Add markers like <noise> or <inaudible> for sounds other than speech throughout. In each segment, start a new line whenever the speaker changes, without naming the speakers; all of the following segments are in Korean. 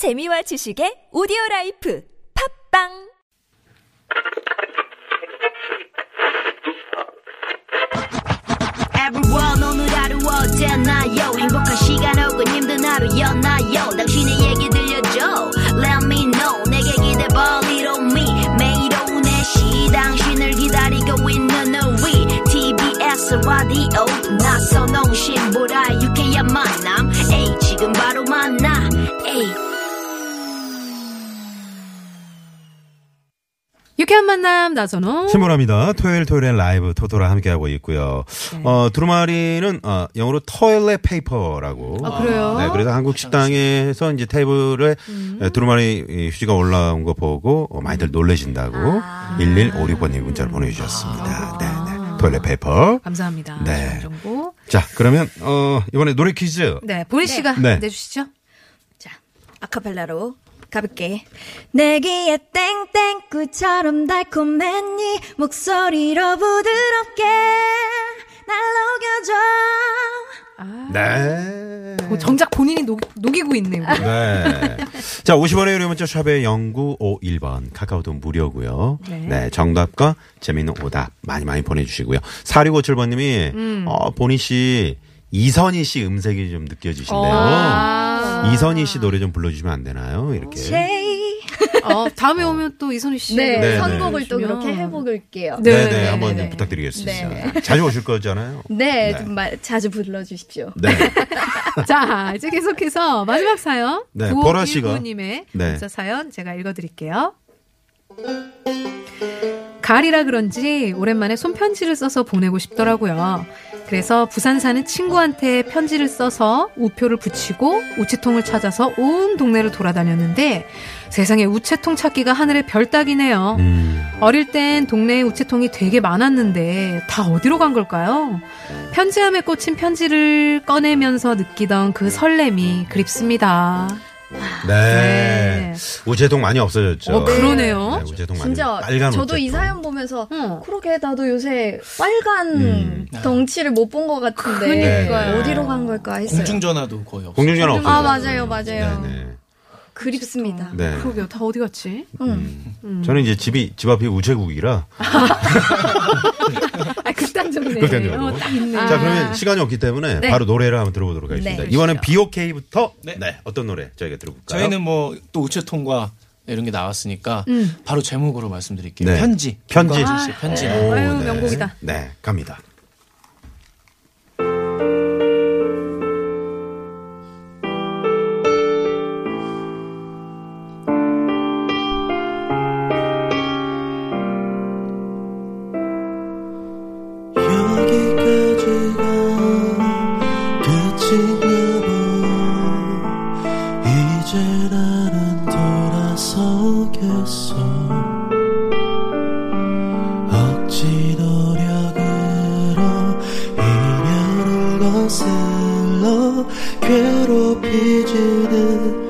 재미와 지식의 오디오 라이프 팝빵!
Everyone 오늘 하루 어땠나요? 행복한 시간 혹은 힘든 하루였나요? 당신의 얘기 들려줘. Let me know. 내게 기대봐 만남
나선호.
신보라입니다. 토요일 토요일엔 라이브 토토라 함께하고 있고요.
네.
어, 두루마리는 어, 영어로 toilet paper라고.
아, 그래요?
네, 그래서 한국 식당에서 이제 테이블에
음.
두루마리 이 휴지가 올라온 거 보고 어, 많이들 놀라신다고
아.
1156번님 문자를 보내주셨습니다. 네, 네. toilet paper.
감사합니다.
네.
정보.
자, 그러면 어, 이번에 노래 퀴즈.
네, 보라 씨가
네.
내주시죠.
자, 아카펠라로 가볼게. 내기에 땡땡꿀처럼 달콤했니 목소리로 부드럽게 날 녹여줘.
네.
뭐 정작 본인이 녹, 녹이고 있네요.
네. 자, 50원의 유료 문자 샵의 0951번 카카오톡 무료고요.
네.
네. 정답과 재미있는 오답 많이 많이 보내주시고요. 4657번님이
음.
어, 보니 씨 이선희 씨 음색이 좀 느껴지신데요.
아.
이선희 씨 노래 좀 불러주시면 안 되나요? 이렇게.
어, 다음에 오면 또 이선희 씨.
네,
네,
선곡을
네.
또 그렇게 해볼게요.
네.
네네,
네네네.
한번
네.
부탁드리겠습니다.
네.
자주 오실 거잖아요.
네,
네.
좀 마, 자주 불러주십시오.
네. <laughs>
자, 이제 계속해서 마지막 사연.
네, 보라 씨가.
님의
네.
문자 사연 제가 읽어드릴게요. 가을이라 그런지 오랜만에 손편지를 써서 보내고 싶더라고요. 그래서 부산 사는 친구한테 편지를 써서 우표를 붙이고 우체통을 찾아서 온 동네를 돌아다녔는데 세상에 우체통 찾기가 하늘의 별 따기네요.
음,
어릴 땐 동네에 우체통이 되게 많았는데 다 어디로 간 걸까요? 편지함에 꽂힌 편지를 꺼내면서 느끼던 그 설렘이 그립습니다.
네. 우체통 많이 없어졌죠.
어, 그러네요.
네, 우체통 많이.
진짜
빨간
저도 이
우체통.
사연 보면서
어.
그러게 나도 요새 빨간
음.
덩치를 못 본 것 같은데
그러니까요.
어디로 간 걸까 했어요.
공중전화도 거의 없어요.
공중전화 없어요.
아, 맞아요, 맞아요.
네네.
그립습니다.
네.
그러게요. 다 어디 갔지?
음.
저는 이제 집이 집 앞이 우체국이라. <laughs>
아.
극단적으로.
어, 딱 있네.
자 그러면 시간이 없기 때문에
네.
바로 노래를 한번 들어보도록 하겠습니다.
네.
이번엔 B.O.K.부터 네.
네.
어떤 노래 저희가 들어볼까요?
저희는 뭐 또 우체통과 이런 게 나왔으니까 바로 제목으로 말씀드릴게요.
네.
편지.
편지.
씨의 편지.
아, 아유,
네.
명곡이다.
네, 갑니다.
괴롭히지는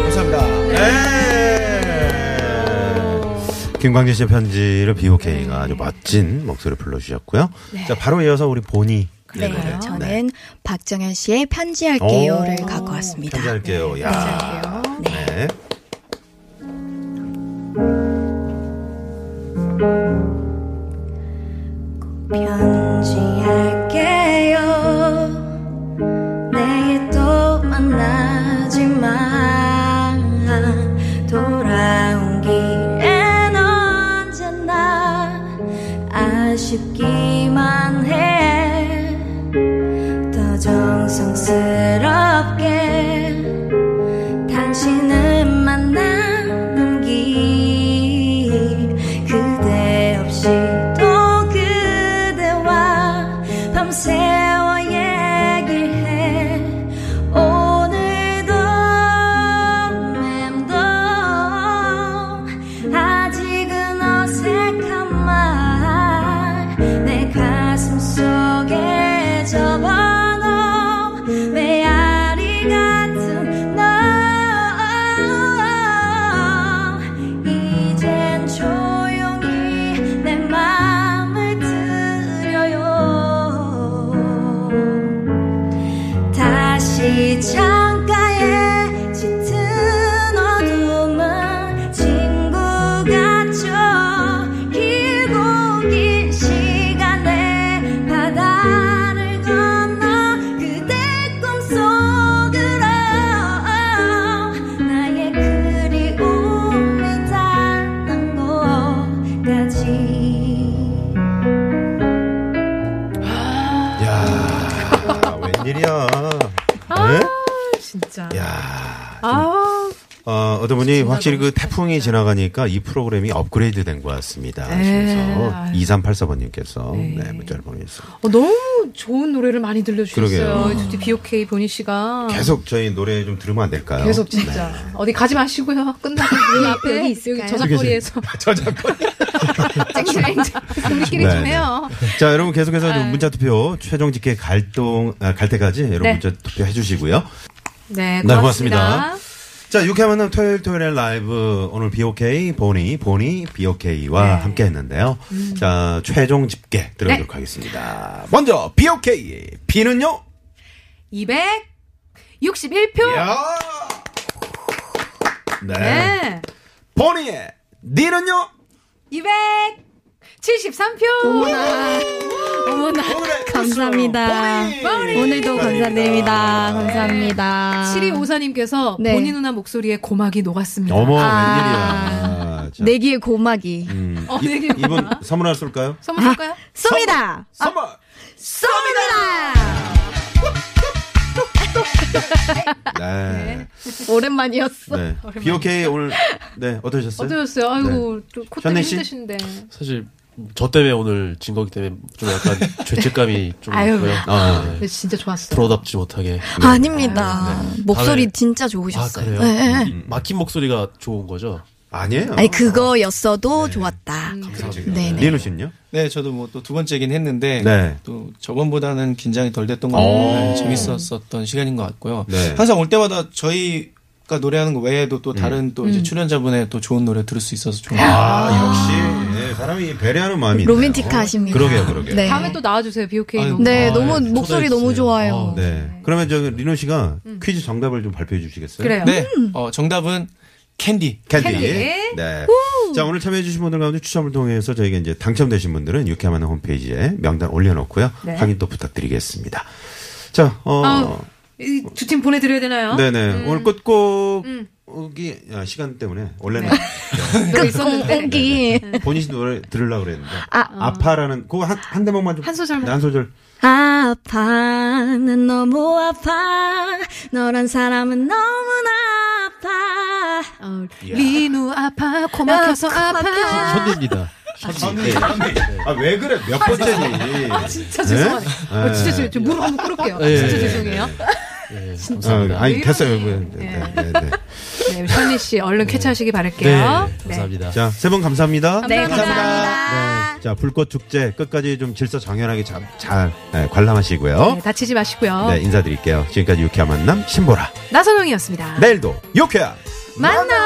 감사합니다. 네.
김광진 씨의 편지를 비오케이가 아주 멋진 목소리를 불러주셨고요. 네. 자, 바로 이어서 우리 보니.
네,
네,
저는 박정현 씨의 편지할게요를 갖고 왔습니다.
편지할게요. 네,
야. 아쉽기만 해. 더 정성스럽게 당신을 만나는 길 그대 없이 또 그대와 밤새
웬일이야. 네?
진짜.
야.
아,
어, 어떤 분이 확실히 그 태풍이 지나가니까 이 프로그램이 업그레이드 된 것 같습니다.
네.
하시면서 2384번님께서
네.
네, 문자를 보내주셨습니다.
어, 너무 좋은 노래를 많이 들려주셨어요. 두디 BOK 보니 씨가.
계속 저희 노래 좀 들으면 안 될까요?
계속 진짜. 어디 가지 마시고요. 끝나고 여기 앞에
여기 있을까요?
저작거리에서
저작권.
쨍쨍 우리끼리
네,
좀
네.
해요.
자, 여러분 계속해서
아.
문자 투표 최종 집계 갈동 아, 갈 때까지 여러분
네.
문자 투표 해 주시고요.
네,
네,
고맙습니다.
고맙습니다. 자, 유쾌한 만남 토요일 토요일에 라이브 오늘 BOK 보니 보니 BOK와
네.
함께 했는데요. 자, 최종 집계 들어가도록
네.
하겠습니다. 먼저 BOK B는요?
261표.
야. 네.
네.
보니의 D는요?
273표.
어머나
오늘의
감사합니다. 오늘도 감사드립니다. 감사합니다.
7254님께서
네.
본인 누나 목소리에 고막이 녹았습니다.
어머,
아.
웬일이야. 자,
내기의 고막이
음,
어,
이,
내기
이분 선물 하나 쏠까요?
선물 줄까요?
쏩니다.
선물!
쏩니다.
네. <laughs>
오랜만이었어.
네. BOK 오늘, 네, 어떠셨어요?
어떠셨어요? 아이고, 또 콧대
현애 씨?
힘드신데.
사실 저 때문에 오늘 진 거기 때문에 좀 약간 <laughs> 죄책감이 좀
아유.
있고요.
아.
네.
근데 진짜 좋았어요.
프로답지 못하게.
아닙니다. 목소리
다음에-
진짜
아
좋으셨어요.
그래요?
네.
음, 막힌 목소리가 좋은 거죠.
아니에요.
아니 그거였어도 좋았다.
감사합니다.
네 네.
리누 씨는요?
네, 저도 뭐 또 두 번째긴 했는데
네.
또 저번보다는 긴장이 덜 됐던 것
오.
같고 네, 재밌었었던 시간인 것 같고요.
네.
항상 올 때마다 저희가 노래하는 거 외에도 또 다른 또
음.
이제 출연자분의 또 좋은 노래 들을 수 있어서 좋은 것 같아요.
아, 역시, 네, 사람이 배려하는 마음이.
로맨틱하십니다.
그러게요, 그러게요.
네.
다음에 또 나와주세요, BOK.
아유,
로
네,
아,
너무
네,
목소리 너무. 좋아요.
아,
네. 그러면 저 리노 씨가 퀴즈 정답을 좀 발표해 주시겠어요?
그래요.
네, 어, 정답은 캔디.
캔디.
캔디.
네. 자, 오늘 참여해주신 분들 가운데 추첨을 통해서 저희가 이제 당첨되신 분들은 유쾌한 홈페이지에 명단 올려놓고요.
네.
확인 또 부탁드리겠습니다. 자, 어,
두 팀 보내드려야 되나요?
네네. 오늘 끝곡,
음.
이 야, 시간 때문에 원래는
그거 있었는데.
꽁기.
본인 씨 노래 들으려고 그랬는데.
아.
아파라는, 그거 한, 한 대목만 좀.
한 소절만.
네, 한 소절.
아파, 난 너무 아파. 너란 사람은 너무나 아파.
어, 리누 아파, 코 막혀서 아파.
현디입니다. 현디.
아, 왜 그래? 몇 번째니?
진짜 죄송하네. 어, 진짜 죄송해요. 저 무릎 한번 꿇을게요.
네.
진짜 죄송해요.
네,
아,
감사합니다.
아니,
왜
됐어요. 네, 네, 네, 네.
네, 션니 씨 얼른 캐치하시기
네,
바랄게요.
감사합니다.
자, 세분 감사합니다.
네,
감사합니다.
감사합니다.
네. 자, 불꽃 축제 끝까지 좀 질서 정연하게 잘, 잘 네, 관람하시고요.
네, 다치지 마시고요.
네, 인사드릴게요. 지금까지 유쾌한 만남 신보라.
나선홍이었습니다.
내일도 유쾌한
만나!